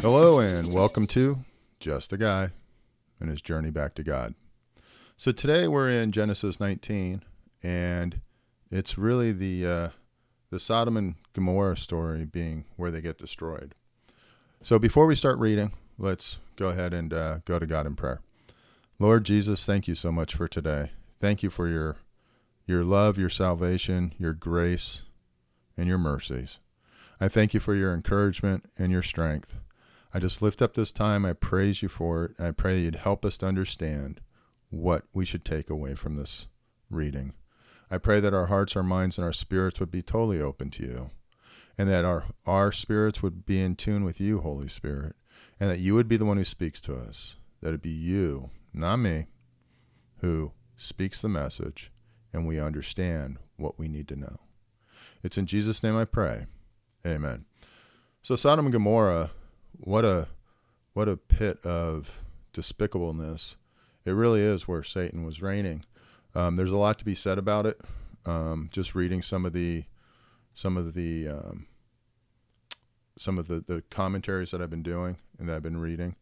Hello, and welcome to Just a Guy and His Journey Back to God. So today we're in Genesis 19, and it's really the uh, the Sodom and Gomorrah story being where they get destroyed. So before we start reading, let's go ahead and uh, go to God in prayer. Lord Jesus, thank you so much for today. Thank you for your your love, your salvation, your grace, and your mercies. I thank you for your encouragement and your strength. I just lift up this time. I praise you for it. I pray that you'd help us to understand what we should take away from this reading. I pray that our hearts, our minds, and our spirits would be totally open to you, and that our, our spirits would be in tune with you, Holy Spirit, and that you would be the one who speaks to us, that it be you, not me, who speaks the message, and we understand what we need to know. It's in Jesus' name I pray. Amen. So Sodom and Gomorrah, what a what a pit of despicableness. It really is where Satan was reigning. Um, there's a lot to be said about it. Um, just reading some of the some of the um, some of the, the commentaries that I've been doing and that I've been reading,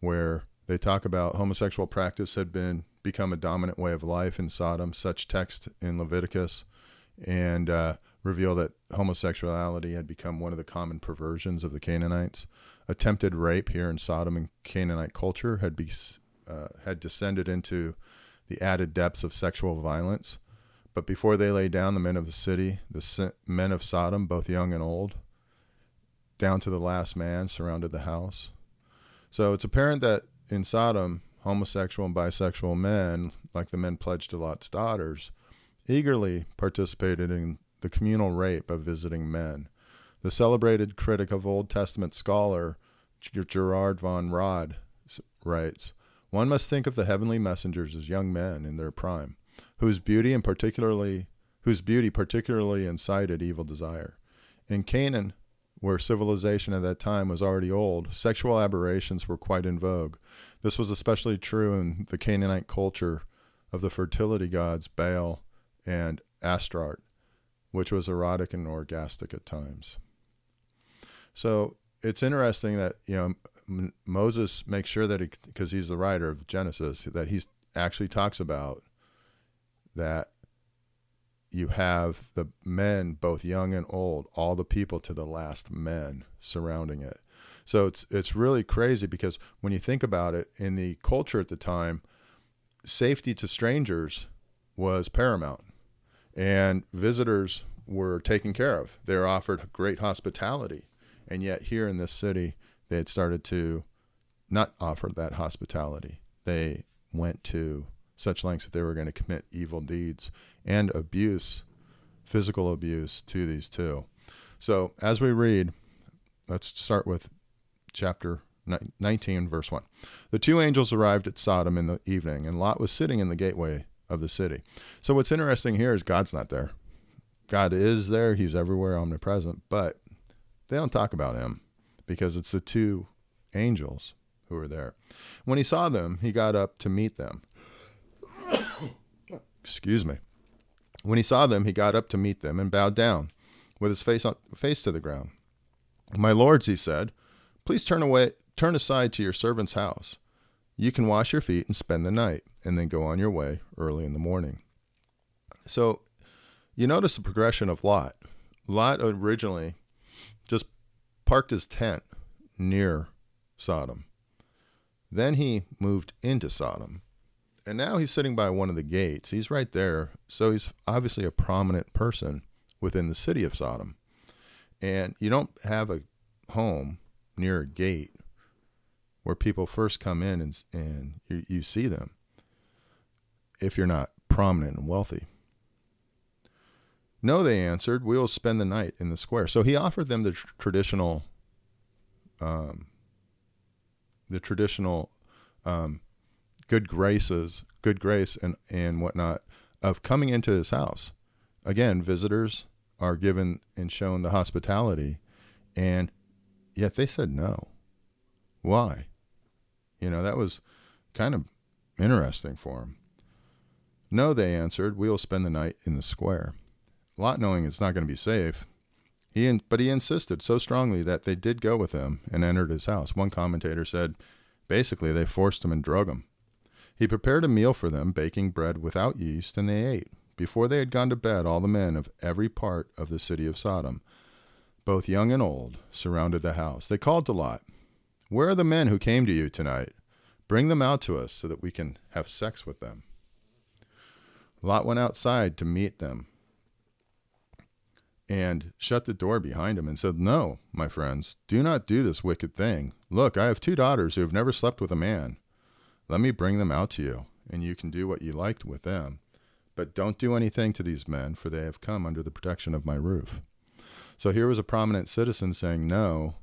where they talk about homosexual practice had been become a dominant way of life in Sodom. Such text in Leviticus and uh, reveal that homosexuality had become one of the common perversions of the Canaanites. Attempted rape here in Sodom and Canaanite culture had be, uh, had descended into the added depths of sexual violence. But before they lay down, the men of the city, the men of Sodom, both young and old, down to the last man, surrounded the house. So it's apparent that in Sodom, homosexual and bisexual men, like the men pledged to Lot's daughters, eagerly participated in the communal rape of visiting men. The celebrated critic of Old Testament scholar Gerhard von Rad writes, one must think of the heavenly messengers as young men in their prime, whose beauty and particularly whose beauty particularly incited evil desire. In Canaan, where civilization at that time was already old, sexual aberrations were quite in vogue. This was especially true in the Canaanite culture of the fertility gods Baal and Astarte, which was erotic and orgastic at times. So it's interesting that you know Moses makes sure that he, because he's the writer of Genesis, that he actually talks about that you have the men, both young and old, all the people to the last men surrounding it. So it's it's really crazy because when you think about it, in the culture at the time, safety to strangers was paramount, and visitors were taken care of. They were offered great hospitality, and yet here in this city, they had started to not offer that hospitality. They went to such lengths that they were going to commit evil deeds and abuse, physical abuse to these two. So as we read, let's start with chapter 19, verse 1. The two angels arrived at Sodom in the evening, and Lot was sitting in the gateway of the city. So what's interesting here is God's not there. God is there, He's everywhere, omnipresent, but they don't talk about Him because it's the two angels who are there. When he saw them, he got up to meet them. Excuse me. When he saw them, he got up to meet them and bowed down with his face on, face to the ground. My lords, he said, please turn away turn aside to your servant's house. You can wash your feet and spend the night, and then go on your way early in the morning. So you notice the progression of Lot. Lot originally just parked his tent near Sodom. Then he moved into Sodom. And now he's sitting by one of the gates. He's right there. So he's obviously a prominent person within the city of Sodom. And you don't have a home near a gate where people first come in and, and you, you see them if you're not prominent and wealthy. No, they answered, we will spend the night in the square. So he offered them the tr- traditional, um, the traditional um, good graces, good grace, and and whatnot of coming into his house. Again, visitors are given and shown the hospitality, and yet they said no. Why? You know that was kind of interesting for him. No, they answered, we will spend the night in the square. Lot knowing it's not going to be safe, he in, but he insisted so strongly that they did go with him and entered his house. One commentator said, basically, they forced him and drug him. He prepared a meal for them, baking bread without yeast, and they ate. Before they had gone to bed, all the men of every part of the city of Sodom, both young and old, surrounded the house. They called to Lot, Where are the men who came to you tonight? Bring them out to us so that we can have sex with them. Lot went outside to meet them and shut the door behind him and said, No, my friends, do not do this wicked thing. Look, I have two daughters who have never slept with a man. Let me bring them out to you, and you can do what you liked with them. But don't do anything to these men, for they have come under the protection of my roof. So here was a prominent citizen saying no.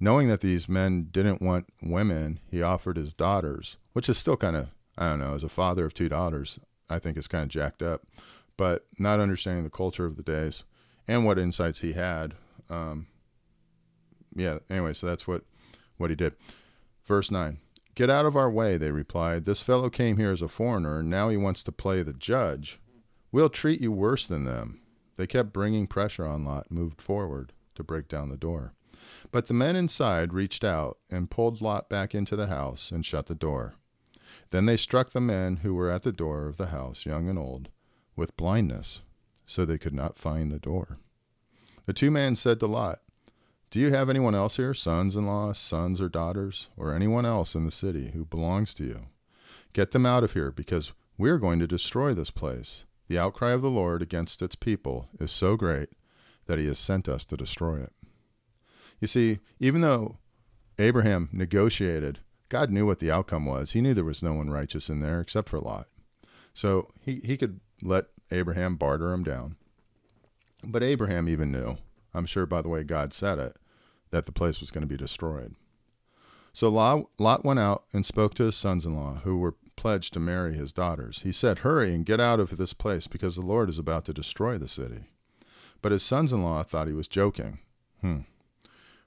Knowing that these men didn't want women, he offered his daughters, which is still kind of, I don't know, as a father of two daughters, I think is kind of jacked up. But not understanding the culture of the days and what insights he had. Um, yeah, anyway, so that's what, what he did. Verse 9 Get out of our way, they replied. This fellow came here as a foreigner, and now he wants to play the judge. We'll treat you worse than them. They kept bringing pressure on Lot, moved forward to break down the door. But the men inside reached out and pulled Lot back into the house and shut the door. Then they struck the men who were at the door of the house, young and old, with blindness, so they could not find the door. The two men said to Lot, do you have anyone else here, sons in law, sons or daughters, or anyone else in the city who belongs to you? Get them out of here, because we are going to destroy this place. The outcry of the Lord against its people is so great that he has sent us to destroy it. You see, even though Abraham negotiated, God knew what the outcome was. He knew there was no one righteous in there except for Lot. So he, he could let Abraham barter him down. But Abraham even knew I'm sure by the way God said it, that the place was going to be destroyed. So Lot went out and spoke to his sons in law, who were pledged to marry his daughters. He said, Hurry and get out of this place, because the Lord is about to destroy the city. But his sons in law thought he was joking. Hmm.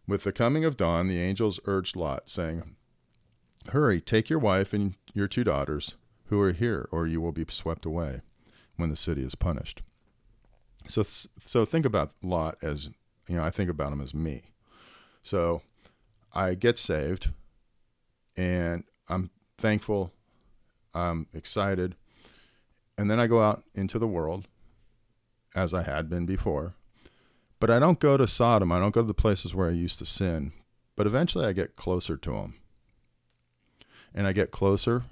With the coming of dawn, the angels urged Lot, saying, Hurry, take your wife and your two daughters who are here, or you will be swept away when the city is punished. So, so think about Lot as you know, I think about him as me. So I get saved and I'm thankful, I'm excited. And then I go out into the world as I had been before. But I don't go to Sodom. I don't go to the places where I used to sin. But eventually I get closer to them. And I get closer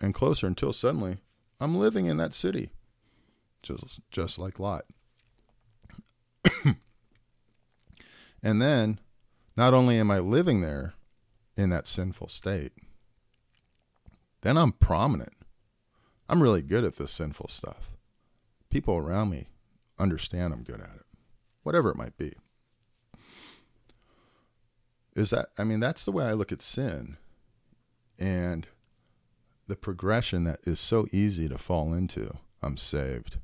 and closer until suddenly I'm living in that city, just, just like Lot. And then not only am I living there in that sinful state, then I'm prominent. I'm really good at this sinful stuff. People around me understand I'm good at it, whatever it might be. Is that, I mean, that's the way I look at sin and the progression that is so easy to fall into. I'm saved.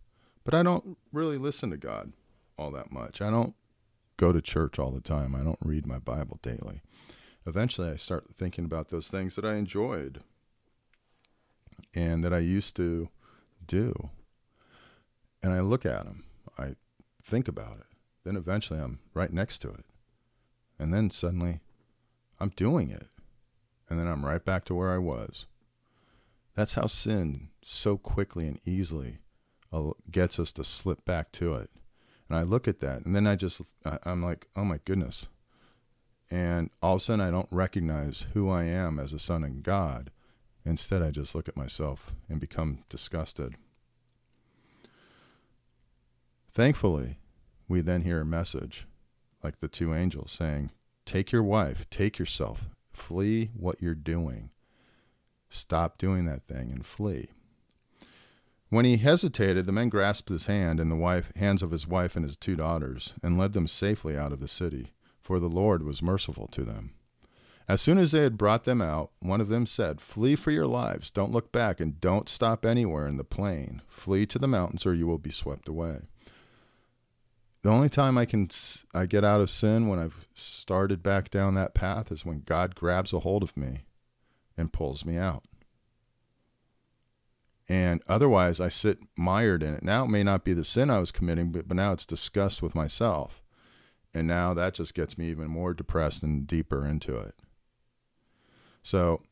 But I don't really listen to God all that much. I don't go to church all the time. I don't read my Bible daily. Eventually, I start thinking about those things that I enjoyed and that I used to do. And I look at them, I think about it. Then eventually, I'm right next to it. And then suddenly, I'm doing it. And then I'm right back to where I was. That's how sin so quickly and easily uh, gets us to slip back to it. And I look at that, and then I just, I'm like, oh my goodness. And all of a sudden, I don't recognize who I am as a son of God. Instead, I just look at myself and become disgusted. Thankfully, we then hear a message like the two angels saying, Take your wife, take yourself, flee what you're doing. Stop doing that thing and flee. When he hesitated, the men grasped his hand and the wife, hands of his wife and his two daughters, and led them safely out of the city, for the Lord was merciful to them. As soon as they had brought them out, one of them said, Flee for your lives, don't look back, and don't stop anywhere in the plain. Flee to the mountains, or you will be swept away. The only time I can I get out of sin when I've started back down that path is when God grabs a hold of me and pulls me out. And otherwise, I sit mired in it. Now it may not be the sin I was committing, but, but now it's disgust with myself. And now that just gets me even more depressed and deeper into it. So,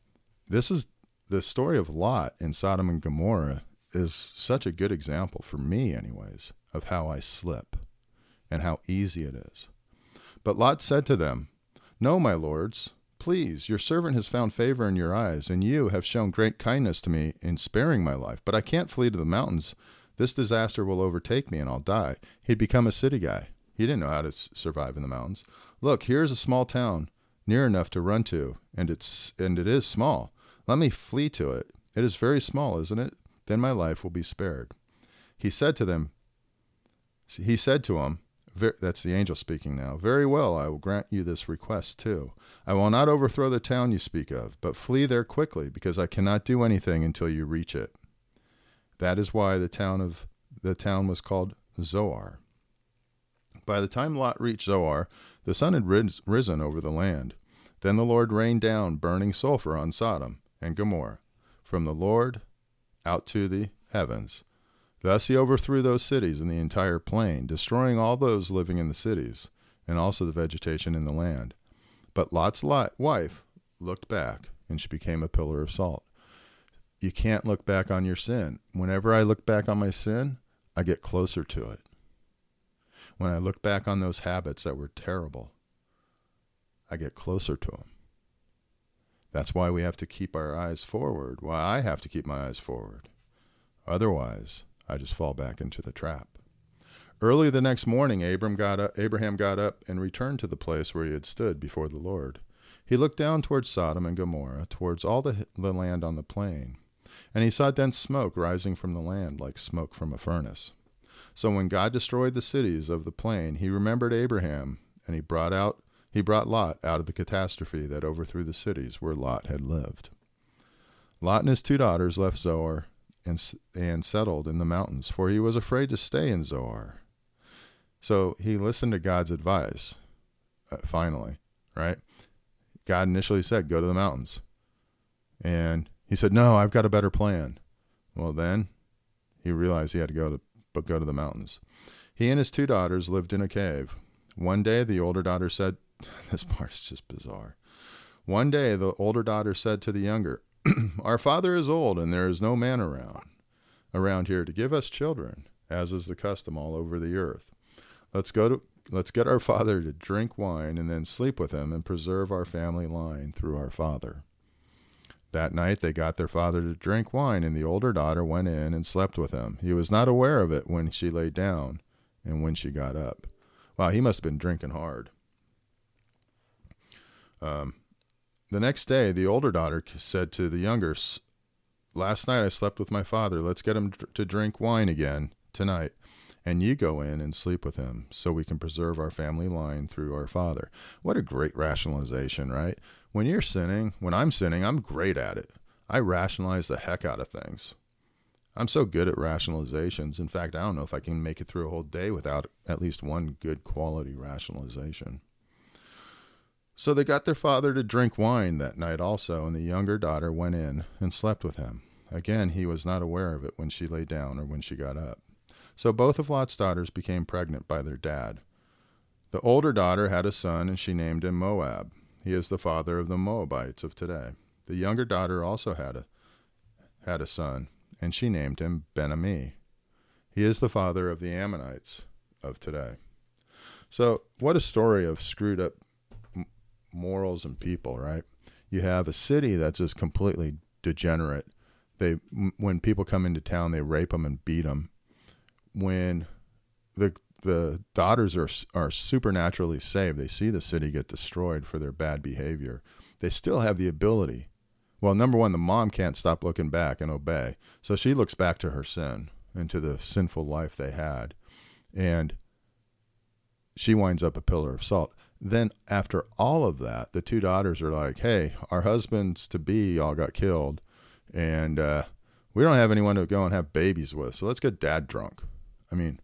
this is the story of Lot in Sodom and Gomorrah is such a good example for me, anyways, of how I slip and how easy it is. But Lot said to them, No, my lords, please, your servant has found favor in your eyes, and you have shown great kindness to me in sparing my life. But I can't flee to the mountains. This disaster will overtake me, and I'll die. He'd become a city guy. He didn't know how to survive in the mountains. Look, here's a small town near enough to run to, and it's and it is small. Let me flee to it. It is very small, isn't it? Then my life will be spared. He said to them, he said to him, that's the angel speaking now. Very well, I will grant you this request too. I will not overthrow the town you speak of, but flee there quickly, because I cannot do anything until you reach it. That is why the town of the town was called Zoar. By the time Lot reached Zoar, the sun had risen over the land. Then the Lord rained down burning sulfur on Sodom and Gomorrah, from the Lord out to the heavens Thus he overthrew those cities and the entire plain, destroying all those living in the cities, and also the vegetation in the land. But Lot's lot, wife looked back, and she became a pillar of salt. You can't look back on your sin. Whenever I look back on my sin, I get closer to it. When I look back on those habits that were terrible, I get closer to them. That's why we have to keep our eyes forward, why I have to keep my eyes forward. Otherwise, I just fall back into the trap. Early the next morning, Abram got up, Abraham got up and returned to the place where he had stood before the Lord. He looked down towards Sodom and Gomorrah, towards all the, the land on the plain, and he saw dense smoke rising from the land like smoke from a furnace. So when God destroyed the cities of the plain, he remembered Abraham, and he brought out he brought Lot out of the catastrophe that overthrew the cities where Lot had lived. Lot and his two daughters left Zoar and, and settled in the mountains, for he was afraid to stay in Zoar. So he listened to God's advice, uh, finally, right? God initially said, Go to the mountains. And he said, No, I've got a better plan. Well, then he realized he had to go to, but go to the mountains. He and his two daughters lived in a cave. One day, the older daughter said, This part's just bizarre. One day, the older daughter said to the younger, Our father is old, and there is no man around around here to give us children, as is the custom all over the earth. Let's go to let's get our father to drink wine and then sleep with him and preserve our family line through our father. That night they got their father to drink wine, and the older daughter went in and slept with him. He was not aware of it when she lay down and when she got up. Wow, he must have been drinking hard. Um, the next day, the older daughter said to the younger, Last night I slept with my father. Let's get him to drink wine again tonight. And you go in and sleep with him so we can preserve our family line through our father. What a great rationalization, right? When you're sinning, when I'm sinning, I'm great at it. I rationalize the heck out of things. I'm so good at rationalizations. In fact, I don't know if I can make it through a whole day without at least one good quality rationalization. So they got their father to drink wine that night also, and the younger daughter went in and slept with him. Again, he was not aware of it when she lay down or when she got up. So both of Lot's daughters became pregnant by their dad. The older daughter had a son, and she named him Moab. He is the father of the Moabites of today. The younger daughter also had a had a son, and she named him Ben-Ammi. He is the father of the Ammonites of today. So, what a story of screwed up morals and people, right? You have a city that's just completely degenerate. They when people come into town, they rape them and beat them. When the the daughters are are supernaturally saved, they see the city get destroyed for their bad behavior. They still have the ability. Well, number one, the mom can't stop looking back and obey, so she looks back to her sin and to the sinful life they had, and she winds up a pillar of salt then after all of that, the two daughters are like, "Hey, our husbands to be all got killed, and uh, we don't have anyone to go and have babies with, so let's get dad drunk." I mean,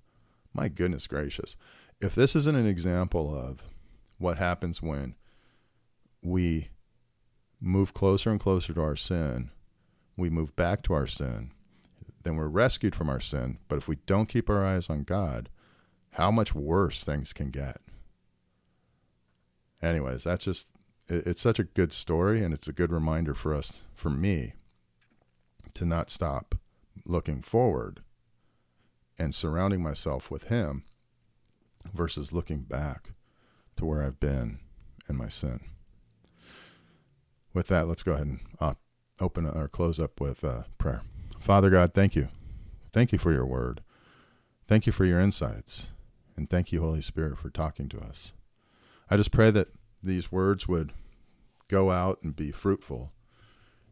my goodness gracious, if this isn't an example of what happens when we move closer and closer to our sin, we move back to our sin. then we're rescued from our sin. But if we don't keep our eyes on God, how much worse things can get. Anyways, that's just, it, it's such a good story, and it's a good reminder for us, for me, to not stop looking forward and surrounding myself with Him versus looking back to where I've been in my sin. With that, let's go ahead and uh, open or close up with uh, prayer. Father God, thank you. Thank you for your word. Thank you for your insights. And thank you, Holy Spirit, for talking to us. I just pray that these words would go out and be fruitful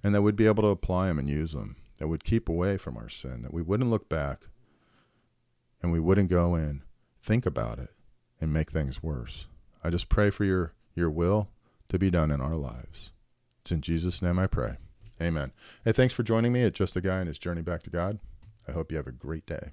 and that we'd be able to apply them and use them, that would keep away from our sin, that we wouldn't look back and we wouldn't go in, think about it, and make things worse. I just pray for your, your will to be done in our lives. It's in Jesus' name I pray. Amen. Hey, thanks for joining me at Just a Guy and His Journey Back to God. I hope you have a great day.